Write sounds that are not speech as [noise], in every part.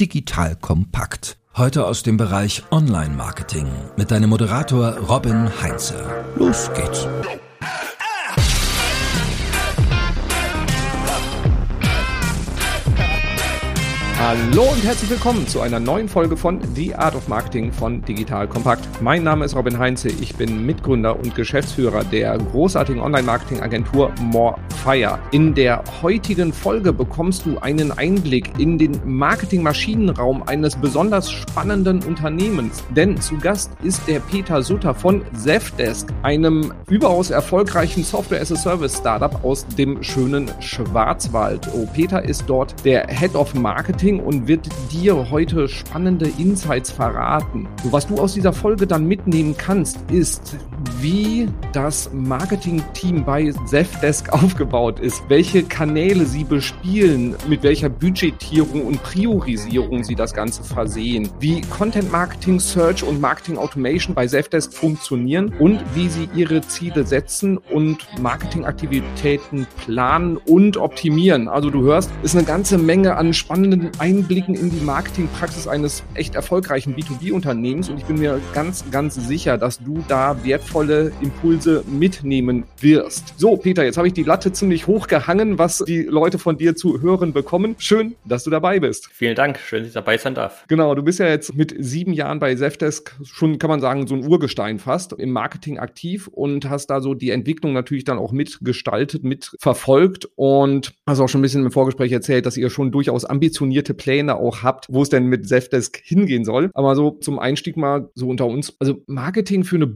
Digital Kompakt. Heute aus dem Bereich Online-Marketing mit deinem Moderator Robin Heinze. Los geht's. Hallo und herzlich willkommen zu einer neuen Folge von The Art of Marketing von Digital Kompakt. Mein Name ist Robin Heinze, ich bin Mitgründer und Geschäftsführer der großartigen Online-Marketing-Agentur Morefire. In der heutigen Folge bekommst du einen Einblick in den Marketing-Maschinenraum eines besonders spannenden Unternehmens. Denn zu Gast ist der Peter Sutter von Zefdesk, einem überaus erfolgreichen Software-as-a-Service-Startup aus dem schönen Schwarzwald. Oh, Peter ist dort der Head of Marketing Marketing und wird dir heute spannende Insights verraten. was du aus dieser Folge dann mitnehmen kannst, ist, wie das Marketing-Team bei Zefdesk [laughs] aufgebaut ist, welche Kanäle sie bespielen, mit welcher Budgetierung und Priorisierung sie das Ganze versehen, wie Content Marketing, Search und Marketing Automation bei Zefdesk funktionieren und wie sie ihre Ziele setzen und Marketingaktivitäten planen und optimieren. Also du hörst, ist eine ganze Menge an spannenden Einblicken in die Marketingpraxis eines echt erfolgreichen B2B-Unternehmens und ich bin mir ganz, ganz sicher, dass du da wertvolle Impulse mitnehmen wirst. So, Peter, jetzt habe ich die Latte ziemlich hoch gehangen, was die Leute von dir zu hören bekommen. Schön, dass du dabei bist. Vielen Dank, schön, dass ich dabei sein darf. Genau, du bist ja jetzt mit sieben Jahren bei Zefdesk schon, kann man sagen, so ein Urgestein fast im Marketing aktiv und hast da so die Entwicklung natürlich dann auch mitgestaltet, mitverfolgt und hast auch schon ein bisschen im Vorgespräch erzählt, dass ihr schon durchaus ambitioniert konkrete Pläne auch habt, wo es denn mit Zefdesk hingehen soll. Aber so zum Einstieg mal so unter uns. Also Marketing für eine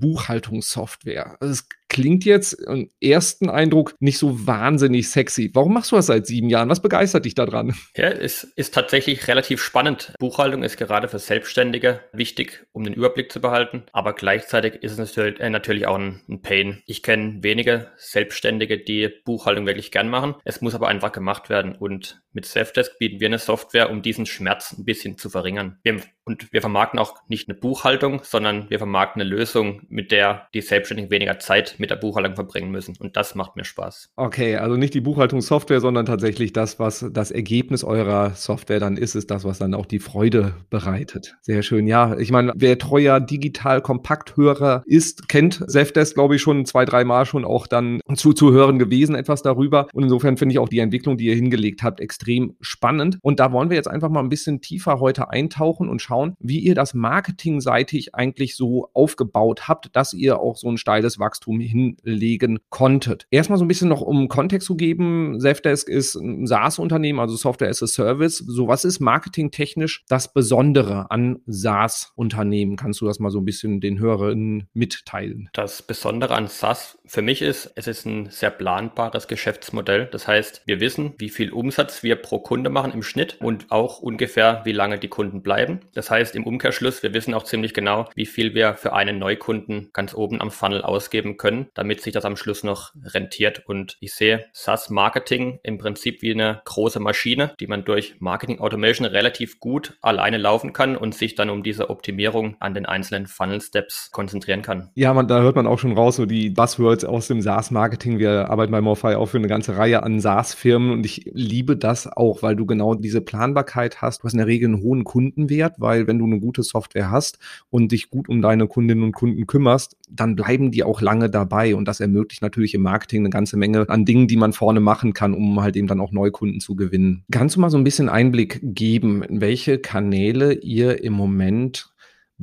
Buchhaltungssoftware. Also es klingt jetzt im ersten Eindruck nicht so wahnsinnig sexy. Warum machst du das seit sieben Jahren? Was begeistert dich daran? Ja, es ist tatsächlich relativ spannend. Buchhaltung ist gerade für Selbstständige wichtig, um den Überblick zu behalten. Aber gleichzeitig ist es natürlich äh, auch ein Pain. Ich kenne wenige Selbstständige, die Buchhaltung wirklich gern machen. Es muss aber einfach gemacht werden. Und mit Safdesk bieten wir eine Software, um diesen Schmerz ein bisschen zu verringern. Wir, und wir vermarkten auch nicht eine Buchhaltung, sondern wir vermarkten eine Lösung, mit der die Selbstständigen weniger Zeit mit der Buchhaltung verbringen müssen. Und das macht mir Spaß. Okay, also nicht die Buchhaltungssoftware, sondern tatsächlich das, was das Ergebnis eurer Software dann ist, ist das, was dann auch die Freude bereitet. Sehr schön. Ja, ich meine, wer treuer digital Kompakthörer ist, kennt Zefdesk, glaube ich, schon zwei, drei Mal schon auch dann zuzuhören gewesen, etwas darüber. Und insofern finde ich auch die Entwicklung, die ihr hingelegt habt, extrem spannend. Und da wollen wir jetzt einfach mal ein bisschen tiefer heute eintauchen und schauen, wie ihr das marketingseitig eigentlich so aufgebaut habt, dass ihr auch so ein steiles Wachstum hinlegen konntet. Erstmal so ein bisschen noch um Kontext zu geben. Zefdesk ist ein SaaS-Unternehmen, also Software as a Service. So, was ist marketingtechnisch das Besondere an SaaS-Unternehmen? Kannst du das mal so ein bisschen den Hörern mitteilen? Das Besondere an SaaS für mich ist, es ist ein sehr planbares Geschäftsmodell. Das heißt, wir wissen, wie viel Umsatz wir pro Kunde machen im Schnitt und auch ungefähr, wie lange die Kunden bleiben. Das heißt, im Umkehrschluss, wir wissen auch ziemlich genau, wie viel wir für einen Neukunden ganz oben am Funnel ausgeben können damit sich das am Schluss noch rentiert. Und ich sehe SaaS-Marketing im Prinzip wie eine große Maschine, die man durch Marketing Automation relativ gut alleine laufen kann und sich dann um diese Optimierung an den einzelnen Funnel-Steps konzentrieren kann. Ja, man, da hört man auch schon raus, so die Buzzwords aus dem SaaS-Marketing. Wir arbeiten bei Morphy auch für eine ganze Reihe an SaaS-Firmen und ich liebe das auch, weil du genau diese Planbarkeit hast. Du hast in der Regel einen hohen Kundenwert, weil wenn du eine gute Software hast und dich gut um deine Kundinnen und Kunden kümmerst, dann bleiben die auch lange dabei und das ermöglicht natürlich im Marketing eine ganze Menge an Dingen, die man vorne machen kann, um halt eben dann auch Neukunden zu gewinnen. Kannst du mal so ein bisschen Einblick geben, in welche Kanäle ihr im Moment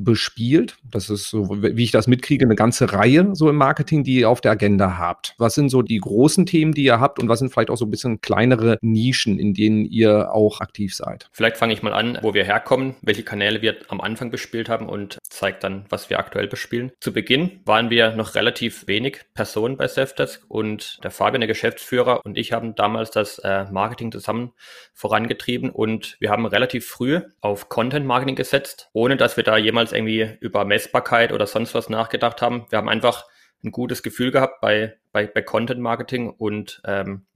bespielt. Das ist so, wie ich das mitkriege, eine ganze Reihe so im Marketing, die ihr auf der Agenda habt. Was sind so die großen Themen, die ihr habt und was sind vielleicht auch so ein bisschen kleinere Nischen, in denen ihr auch aktiv seid? Vielleicht fange ich mal an, wo wir herkommen, welche Kanäle wir am Anfang bespielt haben und zeige dann, was wir aktuell bespielen. Zu Beginn waren wir noch relativ wenig Personen bei Safdesk und der Fabian, der Geschäftsführer und ich haben damals das äh, Marketing zusammen vorangetrieben und wir haben relativ früh auf Content Marketing gesetzt, ohne dass wir da jemals jemals irgendwie über Messbarkeit oder sonst was nachgedacht haben. Wir haben einfach ein gutes Gefühl gehabt bei, bei, bei Content Marketing und ähm,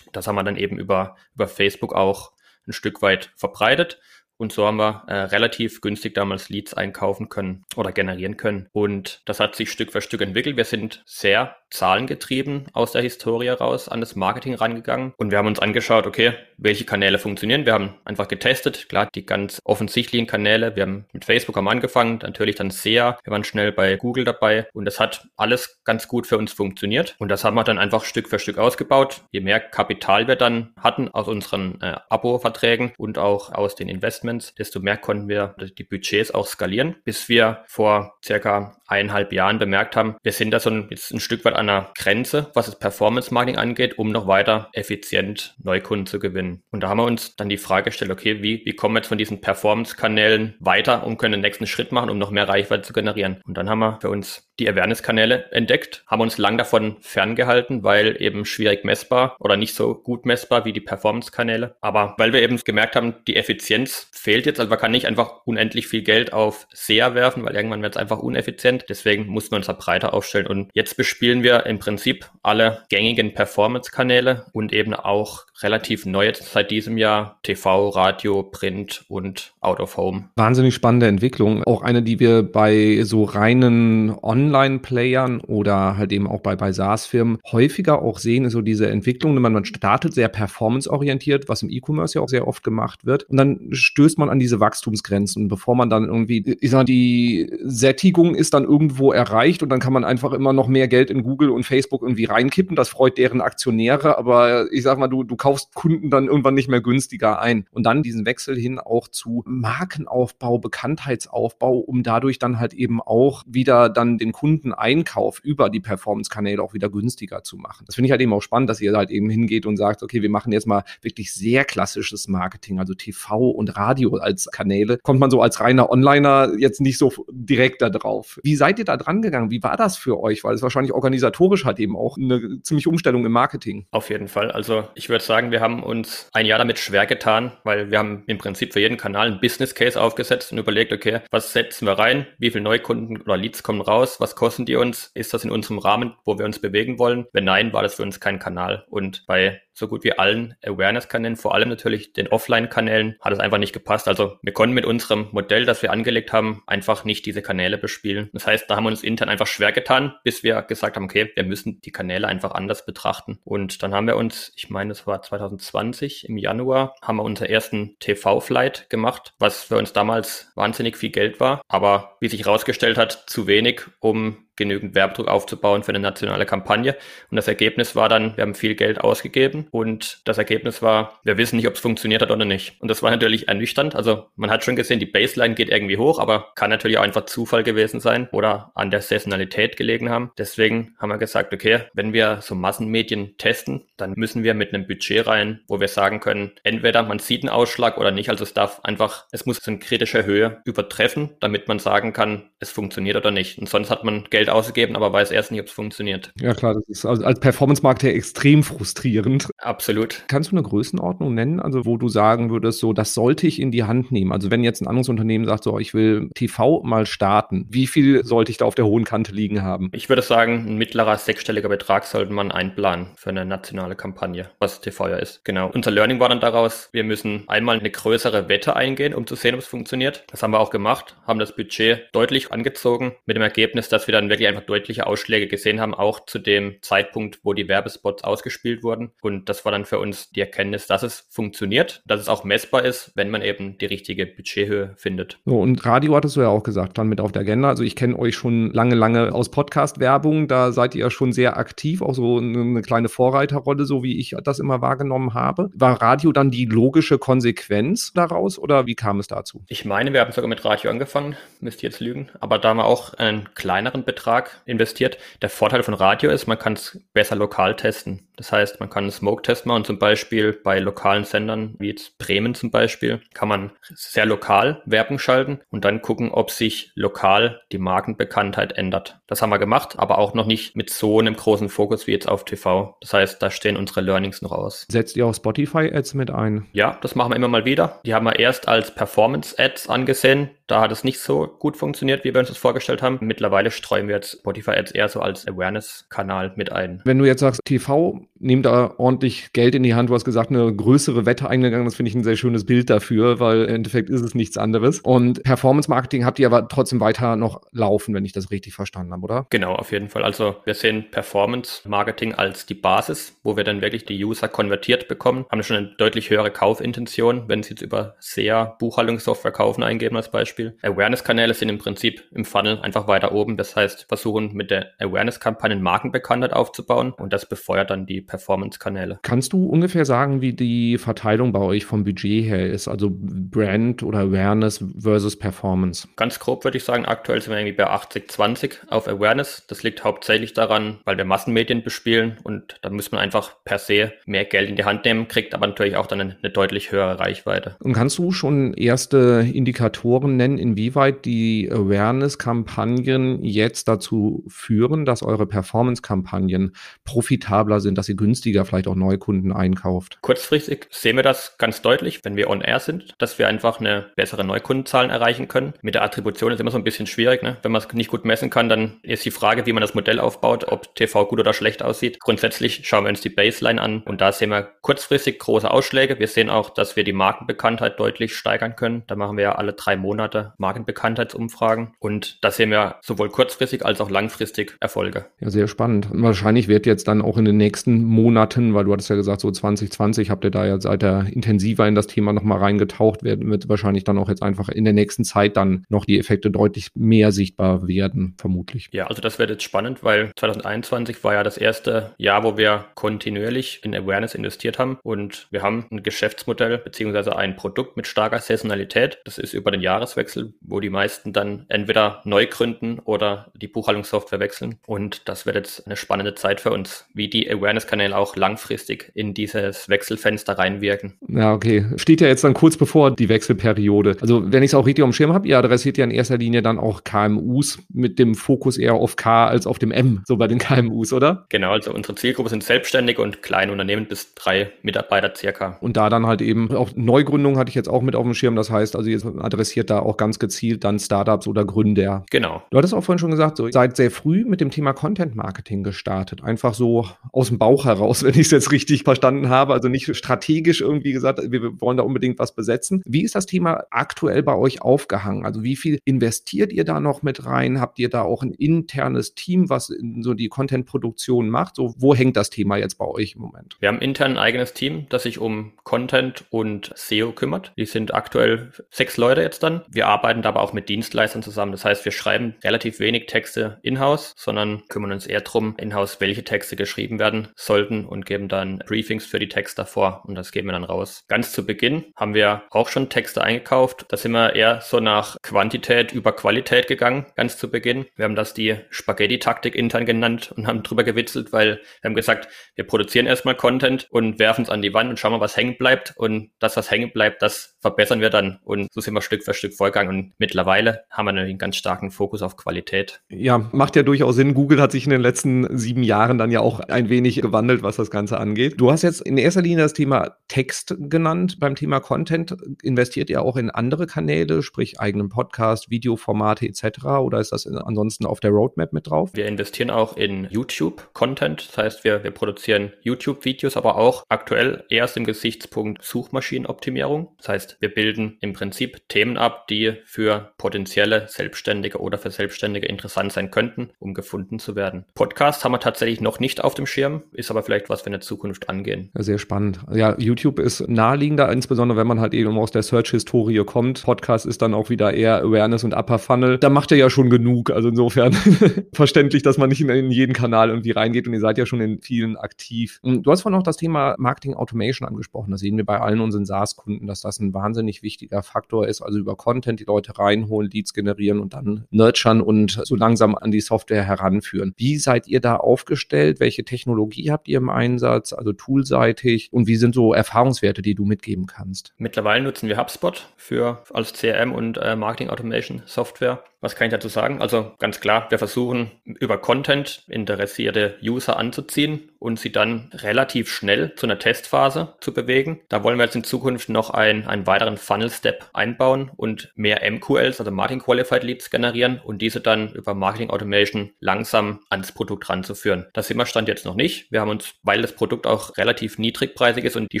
das haben wir dann eben über, über Facebook auch ein Stück weit verbreitet. Und so haben wir äh, relativ günstig damals Leads einkaufen können oder generieren können. Und das hat sich Stück für Stück entwickelt. Wir sind sehr zahlengetrieben aus der Historie raus an das Marketing rangegangen und wir haben uns angeschaut, okay, welche Kanäle funktionieren. Wir haben einfach getestet, klar, die ganz offensichtlichen Kanäle. Wir haben mit Facebook am angefangen, natürlich dann SEA, wir waren schnell bei Google dabei und das hat alles ganz gut für uns funktioniert und das haben wir dann einfach Stück für Stück ausgebaut. Je mehr Kapital wir dann hatten aus unseren äh, Abo-Verträgen und auch aus den Investments, desto mehr konnten wir die Budgets auch skalieren, bis wir vor circa eineinhalb Jahren bemerkt haben, wir sind da so ein, jetzt ein Stück weit an einer Grenze, was das Performance-Marketing angeht, um noch weiter effizient Neukunden zu gewinnen. Und da haben wir uns dann die Frage gestellt, okay, wie, wie kommen wir jetzt von diesen Performance-Kanälen weiter und können den nächsten Schritt machen, um noch mehr Reichweite zu generieren? Und dann haben wir für uns die Awareness-Kanäle entdeckt, haben uns lang davon ferngehalten, weil eben schwierig messbar oder nicht so gut messbar wie die Performance-Kanäle. Aber weil wir eben gemerkt haben, die Effizienz fehlt jetzt, also man kann nicht einfach unendlich viel Geld auf SEA werfen, weil irgendwann wird es einfach uneffizient. Deswegen mussten wir uns da breiter aufstellen. Und jetzt bespielen wir im Prinzip alle gängigen Performance-Kanäle und eben auch relativ neu seit diesem Jahr TV, Radio, Print und Out of Home. Wahnsinnig spannende Entwicklung. Auch eine, die wir bei so reinen Online-Playern oder halt eben auch bei, bei SaaS-Firmen häufiger auch sehen, ist so diese Entwicklung. Man, man startet sehr performance-orientiert, was im E-Commerce ja auch sehr oft gemacht wird. Und dann stößt man an diese Wachstumsgrenzen, bevor man dann irgendwie, ich sag, die Sättigung ist dann irgendwo erreicht und dann kann man einfach immer noch mehr Geld in Google und Facebook irgendwie reinkippen. Das freut deren Aktionäre, aber ich sag mal, du, du kaufst Kunden dann irgendwann nicht mehr günstiger ein. Und dann diesen Wechsel hin auch zu Markenaufbau, Bekanntheitsaufbau, um dadurch dann halt eben auch wieder dann den Kundeneinkauf über die Performance-Kanäle auch wieder günstiger zu machen. Das finde ich halt eben auch spannend, dass ihr halt eben hingeht und sagt, okay, wir machen jetzt mal wirklich sehr klassisches Marketing, also TV und Radio als Kanäle. Kommt man so als reiner Onliner jetzt nicht so direkt da drauf. Wie seid ihr da dran gegangen? Wie war das für euch? Weil es wahrscheinlich organisatorisch hat eben auch eine ziemliche Umstellung im Marketing. Auf jeden Fall. Also ich würde sagen, wir haben uns ein Jahr damit schwer getan, weil wir haben im Prinzip für jeden Kanal ein Business Case aufgesetzt und überlegt, okay, was setzen wir rein? Wie viele Neukunden oder Leads kommen raus? Was kosten die uns? Ist das in unserem Rahmen, wo wir uns bewegen wollen? Wenn nein, war das für uns kein Kanal. Und bei so gut wie allen Awareness-Kanälen, vor allem natürlich den Offline-Kanälen, hat es einfach nicht gepasst. Also wir konnten mit unserem Modell, das wir angelegt haben, einfach nicht diese Kanäle bespielen. Das heißt, da haben wir uns intern einfach schwer getan, bis wir gesagt haben, okay, wir müssen die Kanäle einfach anders betrachten. Und dann haben wir uns, ich meine, es war 2020 im Januar, haben wir unseren ersten TV-Flight gemacht, was für uns damals wahnsinnig viel Geld war, aber wie sich herausgestellt hat, zu wenig, um genügend Werbedruck aufzubauen für eine nationale Kampagne. Und das Ergebnis war dann, wir haben viel Geld ausgegeben und das Ergebnis war, wir wissen nicht, ob es funktioniert hat oder nicht. Und das war natürlich ernüchternd. Also man hat schon gesehen, die Baseline geht irgendwie hoch, aber kann natürlich auch einfach Zufall gewesen sein oder an der Saisonalität gelegen haben. Deswegen haben wir gesagt, okay, wenn wir so Massenmedien testen, dann müssen wir mit einem Budget rein, wo wir sagen können, entweder man sieht einen Ausschlag oder nicht. Also es darf einfach, es muss in kritischer Höhe übertreffen, damit man sagen kann, es funktioniert oder nicht. Und sonst hat man Geld Geld ausgegeben, aber weiß erst nicht, ob es funktioniert. Ja klar, das ist also als Performance-Marketer extrem frustrierend. Absolut. Kannst du eine Größenordnung nennen, also wo du sagen würdest, so das sollte ich in die Hand nehmen? Also wenn jetzt ein anderes Unternehmen sagt, so ich will TV mal starten, wie viel sollte ich da auf der hohen Kante liegen haben? Ich würde sagen, ein mittlerer sechsstelliger Betrag sollte man einplanen für eine nationale Kampagne, was TV ja ist. Genau. Unser Learning war dann daraus, wir müssen einmal eine größere Wette eingehen, um zu sehen, ob es funktioniert. Das haben wir auch gemacht, haben das Budget deutlich angezogen, mit dem Ergebnis, dass wir dann wirklich einfach deutliche Ausschläge gesehen haben, auch zu dem Zeitpunkt, wo die Werbespots ausgespielt wurden. Und das war dann für uns die Erkenntnis, dass es funktioniert, dass es auch messbar ist, wenn man eben die richtige Budgethöhe findet. So, und Radio hattest du ja auch gesagt, dann mit auf der Agenda. Also ich kenne euch schon lange, lange aus Podcast-Werbung. Da seid ihr ja schon sehr aktiv, auch so eine kleine Vorreiterrolle, so wie ich das immer wahrgenommen habe. War Radio dann die logische Konsequenz daraus oder wie kam es dazu? Ich meine, wir haben sogar mit Radio angefangen, müsst ihr jetzt lügen, aber da haben wir auch einen kleineren Betrag Betrag investiert. Der Vorteil von Radio ist, man kann es besser lokal testen. Das heißt, man kann einen Smoke-Test machen, zum Beispiel bei lokalen Sendern, wie jetzt Bremen zum Beispiel, kann man sehr lokal Werbung schalten und dann gucken, ob sich lokal die Markenbekanntheit ändert. Das haben wir gemacht, aber auch noch nicht mit so einem großen Fokus wie jetzt auf TV. Das heißt, da stehen unsere Learnings noch aus. Setzt ihr auch Spotify-Ads mit ein? Ja, das machen wir immer mal wieder. Die haben wir erst als Performance-Ads angesehen. Da hat es nicht so gut funktioniert, wie wir uns das vorgestellt haben. Mittlerweile streuen wir jetzt Spotify Ads eher so als Awareness-Kanal mit ein. Wenn du jetzt sagst, TV nehmt da ordentlich Geld in die Hand. Du hast gesagt, eine größere Wette eingegangen. Das finde ich ein sehr schönes Bild dafür, weil im Endeffekt ist es nichts anderes. Und Performance Marketing habt ihr aber trotzdem weiter noch laufen, wenn ich das richtig verstanden habe, oder? Genau, auf jeden Fall. Also wir sehen Performance Marketing als die Basis, wo wir dann wirklich die User konvertiert bekommen, haben schon eine deutlich höhere Kaufintention, wenn sie jetzt über SEA Buchhaltungssoftware kaufen eingeben als Beispiel. Awareness-Kanäle sind im Prinzip im Funnel einfach weiter oben. Das heißt, versuchen mit der Awareness-Kampagnen Markenbekanntheit aufzubauen und das befeuert dann die Performance-Kanäle. Kannst du ungefähr sagen, wie die Verteilung bei euch vom Budget her ist? Also Brand oder Awareness versus Performance? Ganz grob würde ich sagen, aktuell sind wir irgendwie bei 80-20 auf Awareness. Das liegt hauptsächlich daran, weil wir Massenmedien bespielen und da muss man einfach per se mehr Geld in die Hand nehmen, kriegt aber natürlich auch dann eine, eine deutlich höhere Reichweite. Und kannst du schon erste Indikatoren nennen, inwieweit die Awareness-Kampagnen jetzt dazu führen, dass eure Performance-Kampagnen profitabler sind, dass ihr günstiger vielleicht auch Neukunden einkauft? Kurzfristig sehen wir das ganz deutlich, wenn wir on air sind, dass wir einfach eine bessere Neukundenzahlen erreichen können. Mit der Attribution ist immer so ein bisschen schwierig. Ne? Wenn man es nicht gut messen kann, dann ist die Frage, wie man das Modell aufbaut, ob TV gut oder schlecht aussieht. Grundsätzlich schauen wir uns die Baseline an und da sehen wir kurzfristig große Ausschläge. Wir sehen auch, dass wir die Markenbekanntheit deutlich steigern können. Da machen wir ja alle drei Monate Markenbekanntheitsumfragen und da sehen wir sowohl kurzfristig als auch langfristig Erfolge. Ja, sehr spannend. Wahrscheinlich wird jetzt dann auch in den nächsten Monaten, weil du hattest ja gesagt, so 2020 habt ihr da ja seit der intensiver in das Thema nochmal reingetaucht, werden wird wahrscheinlich dann auch jetzt einfach in der nächsten Zeit dann noch die Effekte deutlich mehr sichtbar werden, vermutlich. Ja, also das wird jetzt spannend, weil 2021 war ja das erste Jahr, wo wir kontinuierlich in Awareness investiert haben und wir haben ein Geschäftsmodell beziehungsweise ein Produkt mit starker Saisonalität. Das ist über den Jahreswechsel, wo die meisten dann entweder neu gründen oder die Buchhaltungssoftware wechseln und das wird jetzt eine spannende Zeit für uns, wie die Awareness-Kanäle auch langfristig in dieses Wechselfenster reinwirken. Ja, okay. Steht ja jetzt dann kurz bevor die Wechselperiode. Also wenn ich es auch richtig am Schirm habe, ihr adressiert ja in erster Linie dann auch KMUs mit dem Fokus eher auf K als auf dem M, so bei den KMUs, oder? Genau, also unsere Zielgruppe sind Selbstständige und kleine Unternehmen bis drei Mitarbeiter circa. Und da dann halt eben auch Neugründung hatte ich jetzt auch mit auf dem Schirm. Das heißt, also ihr adressiert da auch ganz gezielt dann Startups oder Gründer. Genau. Du hattest auch vorhin schon gesagt, so, ihr seid sehr früh mit dem Thema Content Marketing gestartet. Einfach so aus dem Bauch heraus, [laughs] wenn ich es jetzt richtig verstanden habe. Also nicht strategisch irgendwie gesagt, wir wollen da unbedingt was besetzen. Wie ist das Thema aktuell bei euch aufgehangen? Also wie viel investiert ihr da noch mit rein? Habt ihr da auch ein internes Team, was so die Content-Produktion macht? So, wo hängt das Thema jetzt bei euch im Moment? Wir haben intern ein eigenes Team, das sich um Content und SEO kümmert. Die sind aktuell sechs Leute jetzt dann. Wir arbeiten da aber auch mit Dienstleistern zusammen. Das heißt, wir schreiben relativ wenig Texte in-house, sondern kümmern uns eher darum, in-house, welche Texte geschrieben werden sollten und geben dann Briefings für die Texte davor und das geben wir dann raus. Ganz zu Beginn haben wir auch schon Texte eingekauft. Da sind wir eher so nach Quantität über Qualität gegangen, ganz zu Beginn. Wir haben das die Spaghetti-Taktik intern genannt und haben drüber gewitzelt, weil wir haben gesagt, wir produzieren erstmal Content und werfen es an die Wand und schauen mal, was hängen bleibt. Und das, was hängen bleibt, das verbessern wir dann. Und so sind wir Stück für Stück vorgegangen. Und mittlerweile haben wir einen ganz starken Fokus auf Qualität. Ja, macht ja durchaus Sinn. Google hat sich in den letzten sieben Jahren dann ja auch ein wenig gewandelt, was das Ganze angeht. Du hast jetzt in erster Linie das Thema Text genannt. Beim Thema Content investiert ihr auch in andere Kanäle, sprich eigenen Podcast, Videoformate etc. Oder ist das ansonsten auf der Roadmap mit drauf? Wir investieren auch in YouTube-Content. Das heißt, wir, wir produzieren YouTube-Videos, aber auch aktuell erst im Gesichtspunkt Suchmaschinenoptimierung. Das heißt, wir bilden im Prinzip Themen ab, die für potenzielle Selbstständige oder für Selbstständige interessant sein könnten, um gefunden zu werden. Podcast haben wir tatsächlich noch nicht auf dem Schirm, ist aber vielleicht was wir in der Zukunft angehen. Sehr spannend. Ja, YouTube ist naheliegender, insbesondere wenn man halt eben aus der Search-Historie kommt. Podcast ist dann auch wieder eher Awareness und Upper Funnel. Da macht er ja schon genug. Also insofern [laughs] verständlich, dass man nicht in, in, jeden Kanal irgendwie reingeht und ihr seid ja schon in vielen aktiv. Du hast vorhin noch das Thema Marketing Automation angesprochen. Da sehen wir bei allen unseren SaaS-Kunden, dass das ein wahnsinnig wichtiger Faktor ist. Also über Content die Leute reinholen, Leads generieren und dann nurturen und so langsam an die Software heranführen. Wie seid ihr da aufgestellt? Welche Technologie habt ihr im Einsatz? Also toolseitig? Und wie sind so Erfahrungswerte, die du mitgeben kannst? Mittlerweile nutzen wir HubSpot für als CRM und äh, Marketing Automation Software Was kann ich dazu sagen? Also ganz klar, wir versuchen über Content interessierte User anzuziehen und sie dann relativ schnell zu einer Testphase zu bewegen. Da wollen wir jetzt in Zukunft noch ein, einen weiteren Funnel-Step einbauen und mehr MQLs, also Marketing Qualified Leads generieren und diese dann über Marketing Automation langsam ans Produkt ranzuführen. Das sind wir Stand jetzt noch nicht. Wir haben uns, weil das Produkt auch relativ niedrigpreisig ist und die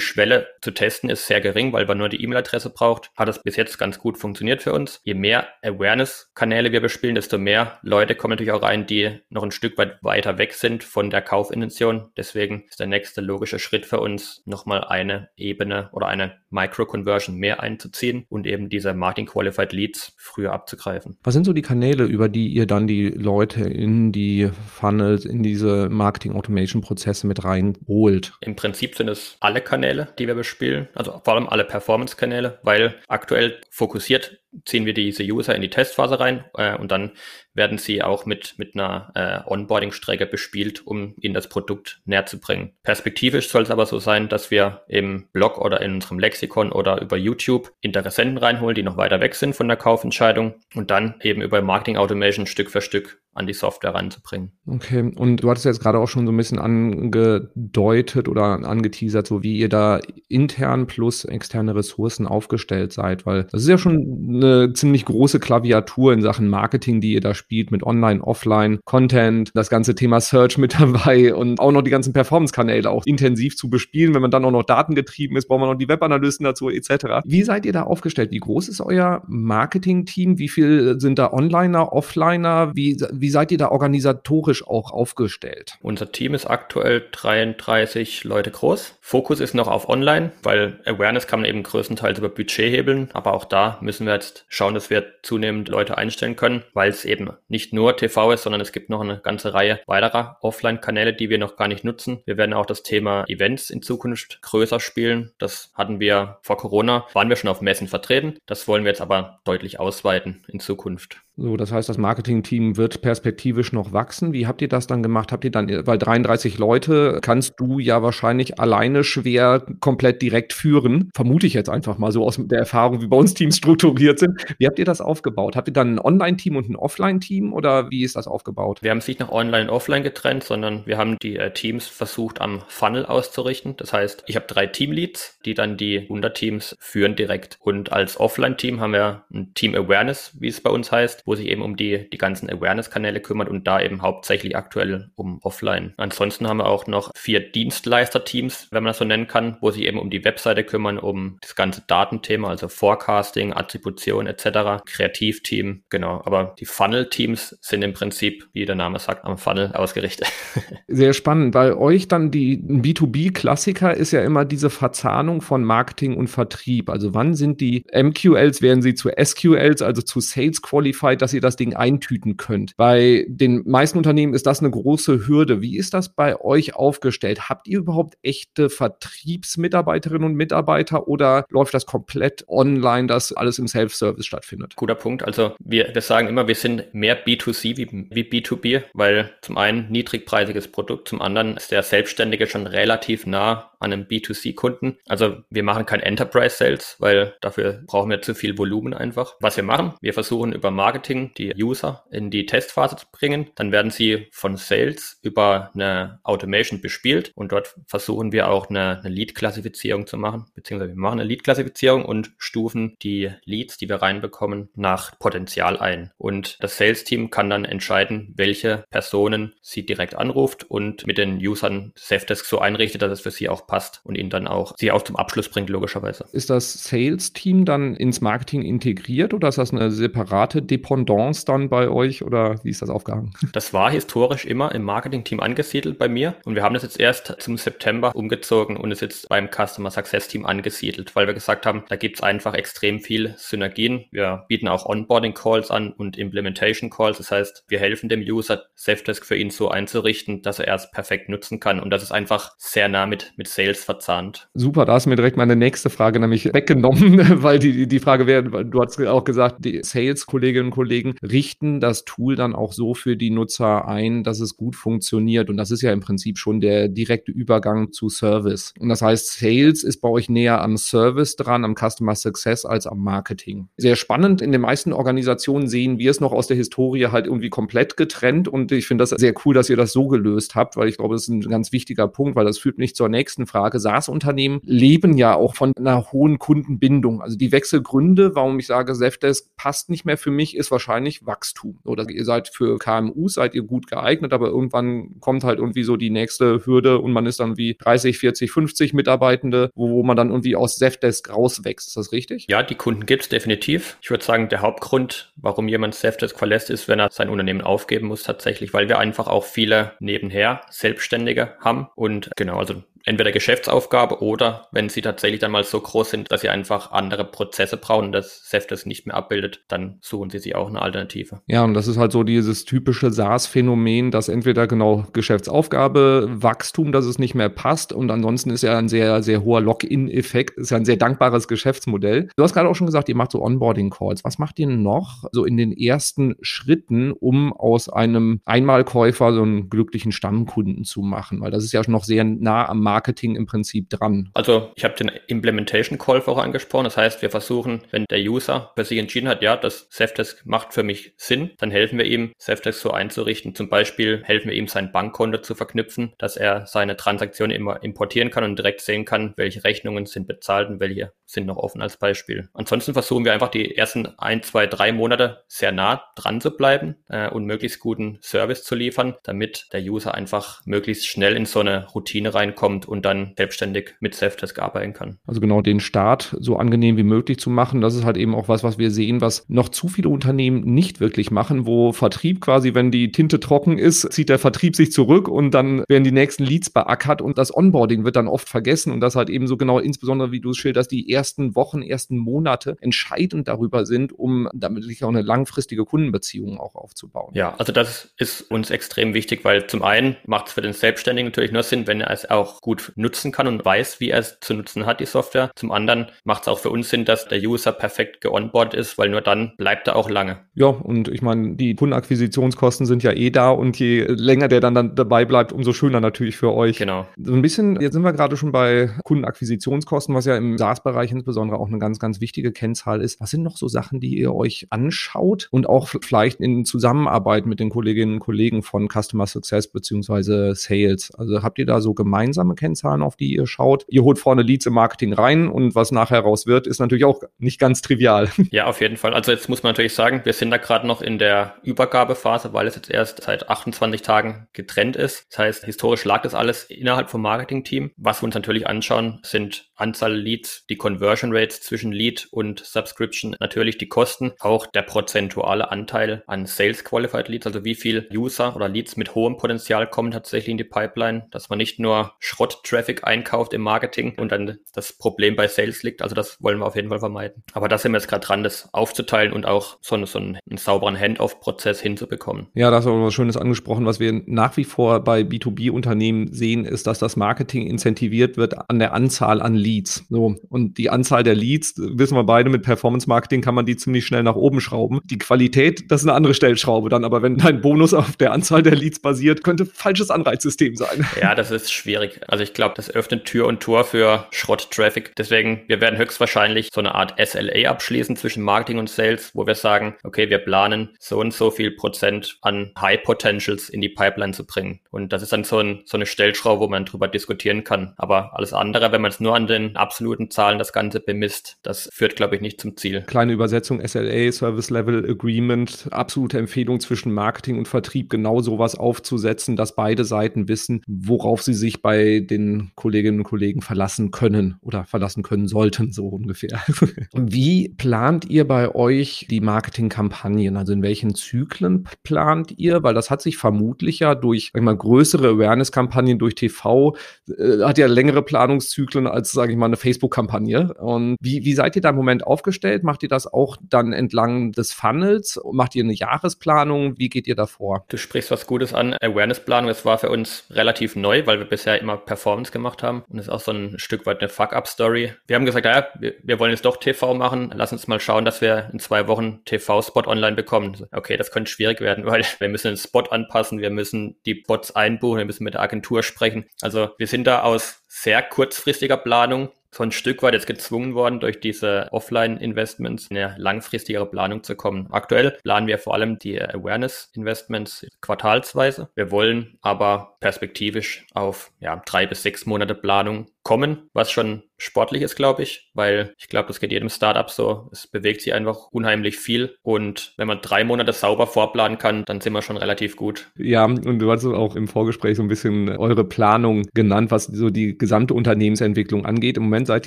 Schwelle zu testen ist sehr gering, weil man nur die E-Mail-Adresse braucht, hat es bis jetzt ganz gut funktioniert für uns. Je mehr Awareness-Kanäle wir bespielen, desto mehr Leute kommen natürlich auch rein, die noch ein Stück weit weiter weg sind von der Kaufintention Deswegen ist der nächste logische Schritt für uns, nochmal eine Ebene oder eine Micro-Conversion mehr einzuziehen und eben diese Marketing Qualified Leads früher abzugreifen. Was sind so die Kanäle, über die ihr dann die Leute in die Funnels, in diese Marketing Automation Prozesse mit reinholt? Im Prinzip sind es alle Kanäle, die wir bespielen, also vor allem alle Performance-Kanäle, weil aktuell fokussiert ziehen wir diese User in die Testphase rein äh, und dann werden sie auch mit, mit einer äh, Onboarding-Strecke bespielt, um ihnen das Produkt näher zu bringen. Perspektivisch soll es aber so sein, dass wir im Blog oder in unserem Lexikon oder über YouTube Interessenten reinholen, die noch weiter weg sind von der Kaufentscheidung und dann eben über Marketing Automation Stück für Stück an die Software ranzubringen. Okay, und du hattest jetzt gerade auch schon so ein bisschen angedeutet oder angeteasert, so wie ihr da intern plus externe Ressourcen aufgestellt seid, weil das ist ja schon eine ziemlich große Klaviatur in Sachen Marketing, die ihr da spielt mit Online, Offline, Content, das ganze Thema Search mit [laughs] dabei und auch noch die ganzen Performance-Kanäle auch intensiv zu bespielen. Wenn man dann auch noch datengetrieben ist, braucht man noch die Webanalysten dazu etc. Wie seid ihr da aufgestellt? Wie groß ist euer Marketing-Team? Wie viel sind da Onliner, Offliner? Wie wie seid ihr da organisatorisch auch aufgestellt? Unser Team ist aktuell 33 Leute groß. Fokus ist noch auf Online, weil Awareness kann man eben größtenteils über Budget hebeln. Aber auch da müssen wir jetzt schauen, dass wir zunehmend Leute einstellen können, weil es eben nicht nur TV ist, sondern es gibt noch eine ganze Reihe weiterer Offline-Kanäle, die wir noch gar nicht nutzen. Wir werden auch das Thema Events in Zukunft größer spielen. Das hatten wir vor Corona, waren wir schon auf Messen vertreten. Das wollen wir jetzt aber deutlich ausweiten in Zukunft. So, das heißt, das Marketing-Team wird perspektivisch noch wachsen. Wie habt ihr das dann gemacht? Habt ihr dann, weil 33 Leute kannst du ja wahrscheinlich alleine schwer komplett direkt führen. Vermute ich jetzt einfach mal so aus der Erfahrung, wie bei uns Teams strukturiert sind. Wie habt ihr das aufgebaut? Habt ihr dann ein Online-Team und ein Offline-Team oder wie ist das aufgebaut? Wir haben es nicht nach Online und Offline getrennt, sondern wir haben die äh, Teams versucht am Funnel auszurichten. Das heißt, ich habe drei Teamleads, die dann die Unterteams führen direkt. Und als Offline-Team haben wir ein Team Awareness, wie es bei uns heißt wo sich eben um die, die ganzen Awareness-Kanäle kümmert und da eben hauptsächlich aktuell um Offline. Ansonsten haben wir auch noch vier Dienstleister-Teams, wenn man das so nennen kann, wo sich eben um die Webseite kümmern, um das ganze Datenthema, also Forecasting, Attribution etc., Kreativteam, genau. Aber die Funnel-Teams sind im Prinzip, wie der Name sagt, am Funnel ausgerichtet. [laughs] Sehr spannend. Bei euch dann die B2B-Klassiker ist ja immer diese Verzahnung von Marketing und Vertrieb. Also wann sind die MQLs, werden sie zu SQLs, also zu Sales Qualified Zeit, dass ihr das Ding eintüten könnt. Bei den meisten Unternehmen ist das eine große Hürde. Wie ist das bei euch aufgestellt? Habt ihr überhaupt echte Vertriebsmitarbeiterinnen und Mitarbeiter oder läuft das komplett online, dass alles im Self-Service stattfindet? Guter Punkt. Also wir, wir sagen immer, wir sind mehr B2C wie, wie B2B, weil zum einen niedrigpreisiges Produkt, zum anderen ist der Selbstständige schon relativ nah an einem B2C-Kunden. Also wir machen kein Enterprise Sales, weil dafür brauchen wir zu viel Volumen einfach. Was wir machen, wir versuchen über Marketing die User in die Testphase zu bringen. Dann werden sie von Sales über eine Automation bespielt und dort versuchen wir auch eine, eine Lead-Klassifizierung zu machen, beziehungsweise wir machen eine Lead-Klassifizierung und stufen die Leads, die wir reinbekommen, nach Potenzial ein. Und das Sales-Team kann dann entscheiden, welche Personen sie direkt anruft und mit den Usern Safdesk so einrichtet, dass es für sie auch passt und ihn dann auch, sie auch zum Abschluss bringt, logischerweise. Ist das Sales-Team dann ins Marketing integriert oder ist das eine separate Dependance dann bei euch oder wie ist das aufgehangen? Das war historisch immer im Marketing-Team angesiedelt bei mir und wir haben das jetzt erst zum September umgezogen und ist jetzt beim Customer Success Team angesiedelt, weil wir gesagt haben, da gibt es einfach extrem viel Synergien. Wir bieten auch Onboarding Calls an und Implementation Calls. Das heißt, wir helfen dem User, Safdesk für ihn so einzurichten, dass er es perfekt nutzen kann. Und das ist einfach sehr nah mit, mit Sales verzahnt. Super, da hast du mir direkt meine nächste Frage nämlich weggenommen, [laughs] weil die, die Frage wäre, du hast auch gesagt, die Sales-Kolleginnen und Kollegen richten das Tool dann auch so für die Nutzer ein, dass es gut funktioniert. Und das ist ja im Prinzip schon der direkte Übergang zu Service. Und das heißt, Sales ist bei euch näher am Service dran, am Customer Success als am Marketing. Sehr spannend. In den meisten Organisationen sehen wir es noch aus der Historie halt irgendwie komplett getrennt. Und ich finde das sehr cool, dass ihr das so gelöst habt, weil ich glaube, das ist ein ganz wichtiger Punkt, weil das führt mich zur nächsten Frage. SaaS-Unternehmen leben ja auch von einer hohen Kundenbindung. Also die Wechselgründe, warum ich sage, Zefdesk passt nicht mehr für mich, ist wahrscheinlich Wachstum. Oder ihr seid für KMU, seid ihr gut geeignet, aber irgendwann kommt halt irgendwie so die nächste Hürde und man ist dann wie 30, 40, 50 Mitarbeitende, wo, wo man dann irgendwie aus Zefdesk rauswächst. Ist das richtig? Ja, die Kunden gibt es definitiv. Ich würde sagen, der Hauptgrund, warum jemand Zefdesk verlässt, ist, wenn er sein Unternehmen aufgeben muss tatsächlich, weil wir einfach auch viele nebenher Selbstständige haben und genau, also entweder Geschäftsaufgabe oder wenn sie tatsächlich dann mal so groß sind, dass sie einfach andere Prozesse brauchen, dass SEF das nicht mehr abbildet, dann suchen sie sich auch eine Alternative. Ja, und das ist halt so dieses typische SaaS-Phänomen, dass entweder genau Geschäftsaufgabe, Wachstum, dass es nicht mehr passt und ansonsten ist ja ein sehr, sehr hoher Lock-in-Effekt, ist ja ein sehr dankbares Geschäftsmodell. Du hast gerade auch schon gesagt, ihr macht so Onboarding-Calls. Was macht ihr noch so in den ersten Schritten, um aus einem Einmalkäufer so einen glücklichen Stammkunden zu machen? Weil das ist ja noch sehr nah am Markt Marketing im Prinzip dran? Also ich habe den Implementation Call vorher angesprochen. Das heißt, wir versuchen, wenn der User für sich entschieden hat, ja, das Safdesk macht für mich Sinn, dann helfen wir ihm, Safdesk so einzurichten. Zum Beispiel helfen wir ihm, sein Bankkonto zu verknüpfen, dass er seine Transaktionen immer importieren kann und direkt sehen kann, welche Rechnungen sind bezahlt und welche sind noch offen als Beispiel. Ansonsten versuchen wir einfach die ersten ein, zwei, drei Monate sehr nah dran zu bleiben äh, und möglichst guten Service zu liefern, damit der User einfach möglichst schnell in so eine Routine reinkommt und dann selbstständig mit Self-Test arbeiten kann. Also genau den Start so angenehm wie möglich zu machen. Das ist halt eben auch was, was wir sehen, was noch zu viele Unternehmen nicht wirklich machen, wo Vertrieb quasi, wenn die Tinte trocken ist, zieht der Vertrieb sich zurück und dann werden die nächsten Leads beackert und das Onboarding wird dann oft vergessen und das halt eben so genau, insbesondere wie du es schilderst, die ersten Wochen, ersten Monate entscheidend darüber sind, um damit sich auch eine langfristige Kundenbeziehung auch aufzubauen. Ja, also das ist uns extrem wichtig, weil zum einen macht es für den Selbstständigen natürlich nur Sinn, wenn er es auch gut gut nutzen kann und weiß, wie er es zu nutzen hat, die Software. Zum anderen macht es auch für uns Sinn, dass der User perfekt geonboard ist, weil nur dann bleibt er auch lange. Ja, und ich meine, die Kundenakquisitionskosten sind ja eh da und je länger der dann, dann dabei bleibt, umso schöner natürlich für euch. Genau. So ein bisschen, jetzt sind wir gerade schon bei Kundenakquisitionskosten, was ja im SaaS-Bereich insbesondere auch eine ganz, ganz wichtige Kennzahl ist. Was sind noch so Sachen, die ihr euch anschaut und auch vielleicht in Zusammenarbeit mit den Kolleginnen und Kollegen von Customer Success beziehungsweise Sales? Also habt ihr da so gemeinsame Kennzahlen, auf die ihr schaut. Ihr holt vorne Leads im Marketing rein und was nachher raus wird, ist natürlich auch nicht ganz trivial. [laughs] Ja, auf jeden Fall. Also jetzt muss man natürlich sagen, wir sind da gerade noch in der Übergabephase, weil es jetzt erst seit 28 Tagen getrennt ist. Das heißt, historisch lag das alles innerhalb vom Marketing-Team. Was wir uns natürlich anschauen, sind Anzahl Leads, die Conversion Rates zwischen Lead und Subscription, natürlich die Kosten, auch der prozentuale Anteil an Sales Qualified Leads, also wie viel User oder Leads mit hohem Potenzial kommen tatsächlich in die Pipeline, dass man nicht nur Schrott Traffic einkauft im Marketing und dann das Problem bei Sales liegt. Also das wollen wir auf jeden Fall vermeiden. Aber da sind wir jetzt gerade dran, das aufzuteilen und auch so, so einen, einen sauberen Handoff-Prozess hinzubekommen. Ja, da hast du auch was Schönes angesprochen. Was wir nach wie vor bei B2B-Unternehmen sehen, ist, dass das Marketing incentiviert wird an der Anzahl an Leads. So. Und die Anzahl der Leads, wissen wir beide, mit Performance-Marketing kann man die ziemlich schnell nach oben schrauben. Die Qualität, das ist eine andere Stellschraube dann. Aber wenn dein Bonus auf der Anzahl der Leads basiert, könnte falsches Anreizsystem sein. [laughs] Ja, das ist schwierig. Also ich glaube, das öffnet Tür und Tor für Schrott-Traffic. Deswegen, wir werden höchstwahrscheinlich so eine Art SLA abschließen zwischen Marketing und Sales, wo wir sagen, okay, wir planen so und so viel Prozent an High Potentials in die Pipeline zu bringen. Und das ist dann so, ein, so eine Stellschraube, wo man drüber diskutieren kann. Aber alles andere, wenn man es nur an den absoluten Zahlen das Ganze bemisst, das führt, glaube ich, nicht zum Ziel. Kleine Übersetzung SLA, Service Level Agreement, absolute Empfehlung zwischen Marketing und Vertrieb, genau sowas aufzusetzen, dass beide Seiten wissen, worauf sie sich bei den den Kolleginnen und Kollegen verlassen können oder verlassen können sollten, so ungefähr. [laughs] Wie plant ihr bei euch die Marketingkampagnen? Also in welchen Zyklen plant ihr? Weil das hat sich vermutlich ja durch sag mal, größere Awareness-Kampagnen durch TV, äh, hat ja längere Planungszyklen als, sage ich mal, eine Facebook-Kampagne. Und wie, wie seid ihr da im Moment aufgestellt? Macht ihr das auch dann entlang des Funnels? Macht ihr eine Jahresplanung? Wie geht ihr da vor? Du sprichst was Gutes an. Awareness-Planung, das war für uns relativ neu, weil wir bisher immer Performance gemacht haben. Und das ist auch so ein Stück weit eine Fuck-Up-Story. Wir haben gesagt, ja, wir, wir wollen jetzt doch TV machen. Lass uns mal schauen, dass wir in zwei Wochen TV-Spot online bekommen. Okay, das könnte schwierig werden, [laughs] weil wir müssen den Spot anpassen, wir müssen die Bots einbuchen, wir müssen mit der Agentur sprechen. Also wir sind da aus sehr kurzfristiger Planung so ein Stück weit jetzt gezwungen worden, durch diese Offline-Investments in eine langfristigere Planung zu kommen. Aktuell planen wir vor allem die Awareness-Investments quartalsweise. Wir wollen aber perspektivisch auf ja, drei bis sechs Monate Planung kommen, was schon sportlich ist, glaube ich, weil ich glaube, das geht jedem Startup so. Es bewegt sich einfach unheimlich viel und wenn man drei Monate sauber vorplanen kann, dann sind wir schon relativ gut. Ja, und du hast auch im Vorgespräch so ein bisschen eure Planung genannt, was so die gesamte Unternehmensentwicklung angeht. Im Moment seid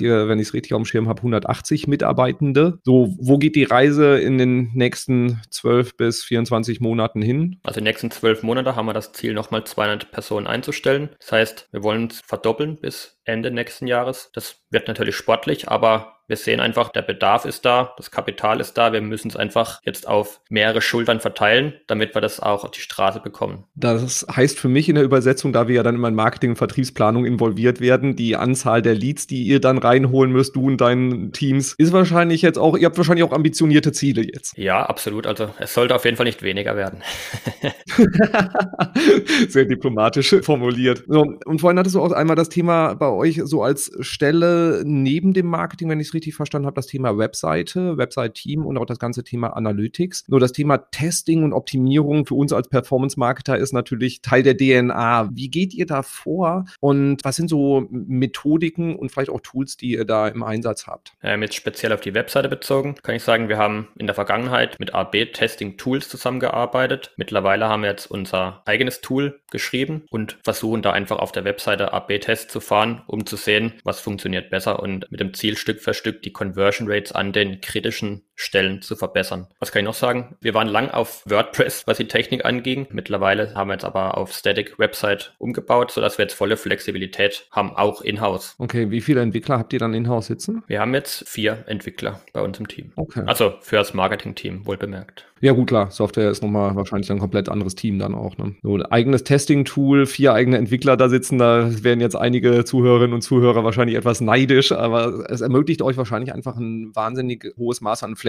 ihr, wenn ich es richtig auf dem Schirm habe, 180 Mitarbeitende. So, wo geht die Reise in den nächsten 12 bis 24 Monaten hin? Also in den nächsten 12 Monate haben wir das Ziel, nochmal 200 Personen einzustellen. Das heißt, wir wollen es verdoppeln bis Ende nächsten Jahres. Das wird natürlich sportlich, aber wir sehen einfach, der Bedarf ist da, das Kapital ist da. Wir müssen es einfach jetzt auf mehrere Schultern verteilen, damit wir das auch auf die Straße bekommen. Das heißt für mich in der Übersetzung, da wir ja dann immer in Marketing- und Vertriebsplanung involviert werden, die Anzahl der Leads, die ihr dann reinholen müsst, du und deinen Teams, ist wahrscheinlich jetzt auch, ihr habt wahrscheinlich auch ambitionierte Ziele jetzt. Ja, absolut. Also es sollte auf jeden Fall nicht weniger werden. [laughs] Sehr diplomatisch formuliert. So, und vorhin hattest du auch einmal das Thema bei euch so als Stelle neben dem Marketing, wenn ich es richtig verstanden habe, das Thema Webseite, Website-Team und auch das ganze Thema Analytics. Nur das Thema Testing und Optimierung für uns als Performance-Marketer ist natürlich Teil der DNA. Wie geht ihr da vor und was sind so Methodiken und vielleicht auch Tools, die ihr da im Einsatz habt? Ähm, jetzt speziell auf die Webseite bezogen, kann ich sagen, wir haben in der Vergangenheit mit AB-Testing-Tools zusammengearbeitet. Mittlerweile haben wir jetzt unser eigenes Tool geschrieben und versuchen da einfach auf der Webseite AB-Tests zu fahren, um zu sehen, was funktioniert besser und mit dem Ziel Stück für Stück die Conversion Rates an den kritischen Stellen zu verbessern. Was kann ich noch sagen? Wir waren lang auf WordPress, was die Technik anging. Mittlerweile haben wir jetzt aber auf Static Website umgebaut, sodass wir jetzt volle Flexibilität haben, auch in-house. Okay, wie viele Entwickler habt ihr dann in-house sitzen? Wir haben jetzt vier Entwickler bei uns im Team. Okay. Also für das Marketing-Team, wohl bemerkt. Ja, gut, klar. Software ist nochmal wahrscheinlich ein komplett anderes Team dann auch. Ne? So ein eigenes Testing-Tool, vier eigene Entwickler da sitzen, da werden jetzt einige Zuhörerinnen und Zuhörer wahrscheinlich etwas neidisch, aber es ermöglicht euch wahrscheinlich einfach ein wahnsinnig hohes Maß an Flexibilität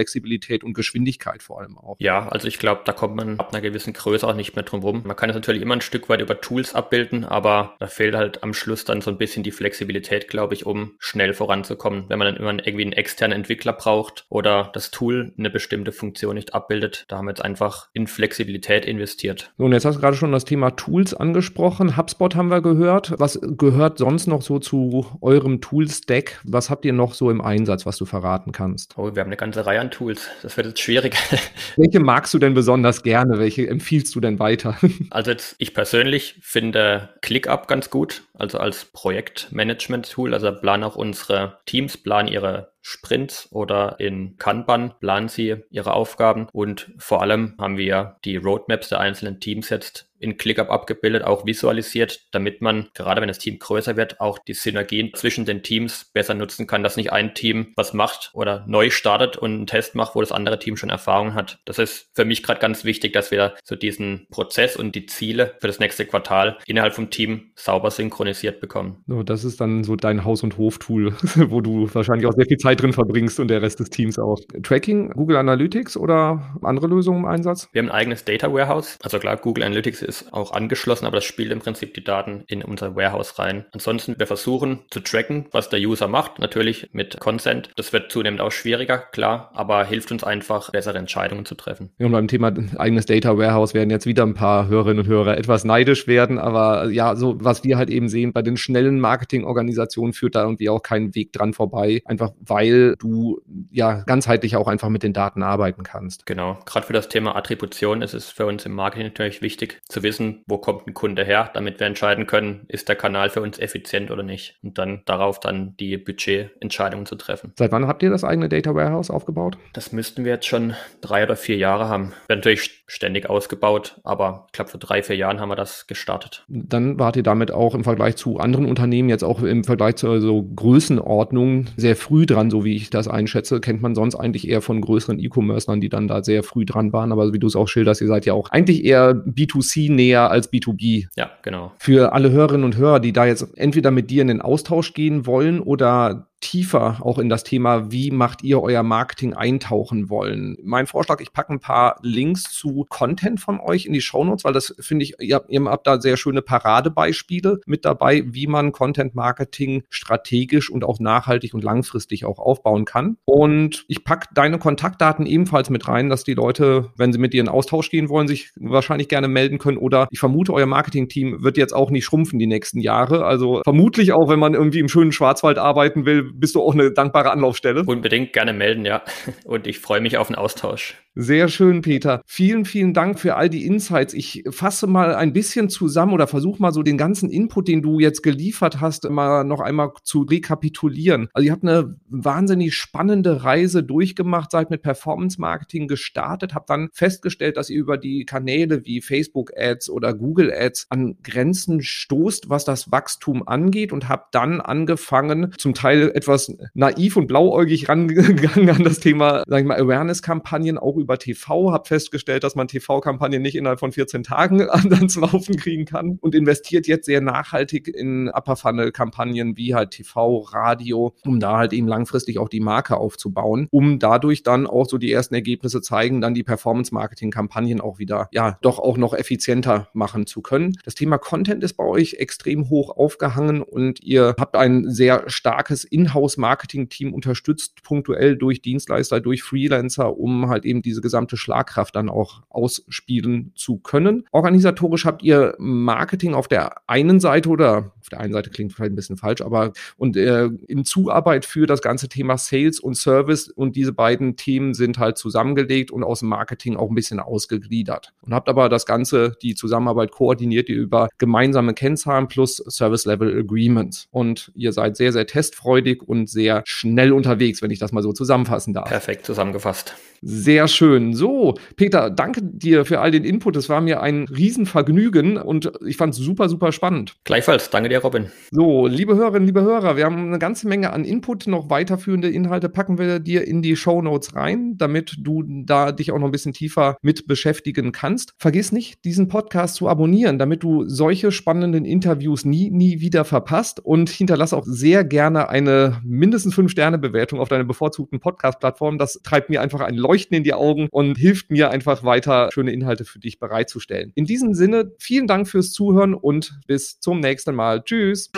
und Geschwindigkeit vor allem auch. Ja, also ich glaube, da kommt man ab einer gewissen Größe auch nicht mehr drum rum. Man kann es natürlich immer ein Stück weit über Tools abbilden, aber da fehlt halt am Schluss dann so ein bisschen die Flexibilität, glaube ich, um schnell voranzukommen. Wenn man dann immer irgendwie einen externen Entwickler braucht oder das Tool eine bestimmte Funktion nicht abbildet, da haben wir jetzt einfach in Flexibilität investiert. So, und jetzt hast du gerade schon das Thema Tools angesprochen. HubSpot haben wir gehört. Was gehört sonst noch so zu eurem Tool-Stack? Was habt ihr noch so im Einsatz, was du verraten kannst? Oh, wir haben eine ganze Reihe an Tools. Das wird jetzt schwierig. [laughs] Welche magst du denn besonders gerne? Welche empfiehlst du denn weiter? [laughs] Also jetzt, ich persönlich finde ClickUp ganz gut, also als Projektmanagement-Tool. Also planen auch unsere Teams, planen ihre Sprints oder in Kanban planen sie ihre Aufgaben und vor allem haben wir die Roadmaps der einzelnen Teams jetzt in ClickUp abgebildet, auch visualisiert, damit man, gerade wenn das Team größer wird, auch die Synergien zwischen den Teams besser nutzen kann, dass nicht ein Team was macht oder neu startet und einen Test macht, wo das andere Team schon Erfahrung hat. Das ist für mich gerade ganz wichtig, dass wir so diesen Prozess und die Ziele für das nächste Quartal innerhalb vom Team sauber synchronisiert bekommen. So, das ist dann so dein Haus- und Hof-Tool, [laughs] wo du wahrscheinlich auch sehr viel Zeit drin verbringst und der Rest des Teams auch. Tracking, Google Analytics oder andere Lösungen im Einsatz? Wir haben ein eigenes Data Warehouse. Also klar, Google Analytics ist auch angeschlossen, aber das spielt im Prinzip die Daten in unser Warehouse rein. Ansonsten, wir versuchen zu tracken, was der User macht, natürlich mit Consent. Das wird zunehmend auch schwieriger, klar, aber hilft uns einfach, bessere Entscheidungen zu treffen. Ja, und beim Thema eigenes Data Warehouse werden jetzt wieder ein paar Hörerinnen und Hörer etwas neidisch werden, aber ja, so was wir halt eben sehen, bei den schnellen Marketingorganisationen führt da irgendwie auch kein Weg dran vorbei, einfach weil du ja ganzheitlich auch einfach mit den Daten arbeiten kannst. Genau, gerade für das Thema Attribution ist es für uns im Marketing natürlich wichtig zu wissen, wo kommt ein Kunde her, damit wir entscheiden können, ist der Kanal für uns effizient oder nicht. Und dann darauf dann die Budgetentscheidungen zu treffen. Seit wann habt ihr das eigene Data Warehouse aufgebaut? Das müssten wir jetzt schon drei oder vier Jahre haben. Wäre natürlich ständig ausgebaut, aber ich glaube, vor drei, vier Jahren haben wir das gestartet. Dann wart ihr damit auch im Vergleich zu anderen Unternehmen, jetzt auch im Vergleich zur so Größenordnung, sehr früh dran, so wie ich das einschätze. Kennt man sonst eigentlich eher von größeren E-Commercern, die dann da sehr früh dran waren. Aber wie du es auch schilderst, ihr seid ja auch eigentlich eher B2C näher als B2B. Ja, genau. Für alle Hörerinnen und Hörer, die da jetzt entweder mit dir in den Austausch gehen wollen oder tiefer auch in das Thema, wie macht ihr euer Marketing eintauchen wollen. Mein Vorschlag, ich packe ein paar Links zu Content von euch in die Shownotes, weil das finde ich, ihr habt, ihr habt da sehr schöne Paradebeispiele mit dabei, wie man Content Marketing strategisch und auch nachhaltig und langfristig auch aufbauen kann. Und ich packe deine Kontaktdaten ebenfalls mit rein, dass die Leute, wenn sie mit dir in Austausch gehen wollen, sich wahrscheinlich gerne melden können. Oder ich vermute, euer Marketing-Team wird jetzt auch nicht schrumpfen die nächsten Jahre. Also vermutlich auch, wenn man irgendwie im schönen Schwarzwald arbeiten will, bist du auch eine dankbare Anlaufstelle. Unbedingt gerne melden, ja. Und ich freue mich auf den Austausch. Sehr schön, Peter. Vielen, vielen Dank für all die Insights. Ich fasse mal ein bisschen zusammen oder versuche mal so den ganzen Input, den du jetzt geliefert hast, mal noch einmal zu rekapitulieren. Also ihr habt eine wahnsinnig spannende Reise durchgemacht, seid mit Performance Marketing gestartet, habt dann festgestellt, dass ihr über die Kanäle wie Facebook Ads oder Google Ads an Grenzen stoßt, was das Wachstum angeht und habt dann angefangen, zum Teil etwas naiv und blauäugig rangegangen [laughs] an das Thema, sag ich mal, Awareness-Kampagnen auch über TV, habe festgestellt, dass man TV-Kampagnen nicht innerhalb von 14 Tagen [laughs] ans Laufen kriegen kann und investiert jetzt sehr nachhaltig in Upper Funnel-Kampagnen wie halt TV, Radio, um da halt eben langfristig auch die Marke aufzubauen, um dadurch dann auch so die ersten Ergebnisse zeigen, dann die Performance-Marketing-Kampagnen auch wieder, ja, doch auch noch effizienter machen zu können. Das Thema Content ist bei euch extrem hoch aufgehangen und ihr habt ein sehr starkes Inhouse-Marketing-Team unterstützt, punktuell durch Dienstleister, durch Freelancer, um halt eben die diese gesamte Schlagkraft dann auch ausspielen zu können. Organisatorisch habt ihr Marketing auf der einen Seite oder auf der einen Seite klingt vielleicht ein bisschen falsch, aber und äh, in Zuarbeit für das ganze Thema Sales und Service und diese beiden Themen sind halt zusammengelegt und aus dem Marketing auch ein bisschen ausgegliedert. Und habt aber das Ganze, die Zusammenarbeit koordiniert ihr über gemeinsame Kennzahlen plus Service Level Agreements. Und ihr seid sehr, sehr testfreudig und sehr schnell unterwegs, wenn ich das mal so zusammenfassen darf. Perfekt zusammengefasst. Sehr schön. So, Peter, danke dir für all den Input. Es war mir ein Riesenvergnügen und ich fand es super, super spannend. Gleichfalls. Danke dir, Robin. So, liebe Hörerinnen, liebe Hörer, wir haben eine ganze Menge an Input. Noch weiterführende Inhalte packen wir dir in die Show Notes rein, damit du da dich auch noch ein bisschen tiefer mit beschäftigen kannst. Vergiss nicht, diesen Podcast zu abonnieren, damit du solche spannenden Interviews nie, nie wieder verpasst und hinterlass auch sehr gerne eine mindestens 5-Sterne-Bewertung auf deiner bevorzugten Podcast-Plattform. Das treibt mir einfach ein Leuchten in die Augen und hilft mir einfach weiter, schöne Inhalte für dich bereitzustellen. In diesem Sinne, vielen Dank fürs Zuhören und bis zum nächsten Mal. Tschüss.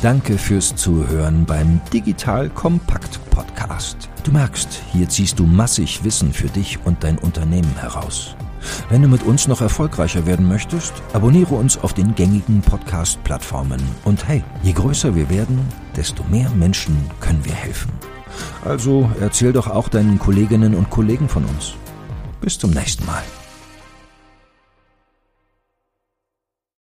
Danke fürs Zuhören beim Digital Kompakt Podcast. Du merkst, hier ziehst du massig Wissen für dich und dein Unternehmen heraus. Wenn du mit uns noch erfolgreicher werden möchtest, abonniere uns auf den gängigen Podcast-Plattformen. Und hey, je größer wir werden, desto mehr Menschen können wir helfen. Also erzähl doch auch deinen Kolleginnen und Kollegen von uns. Bis zum nächsten Mal.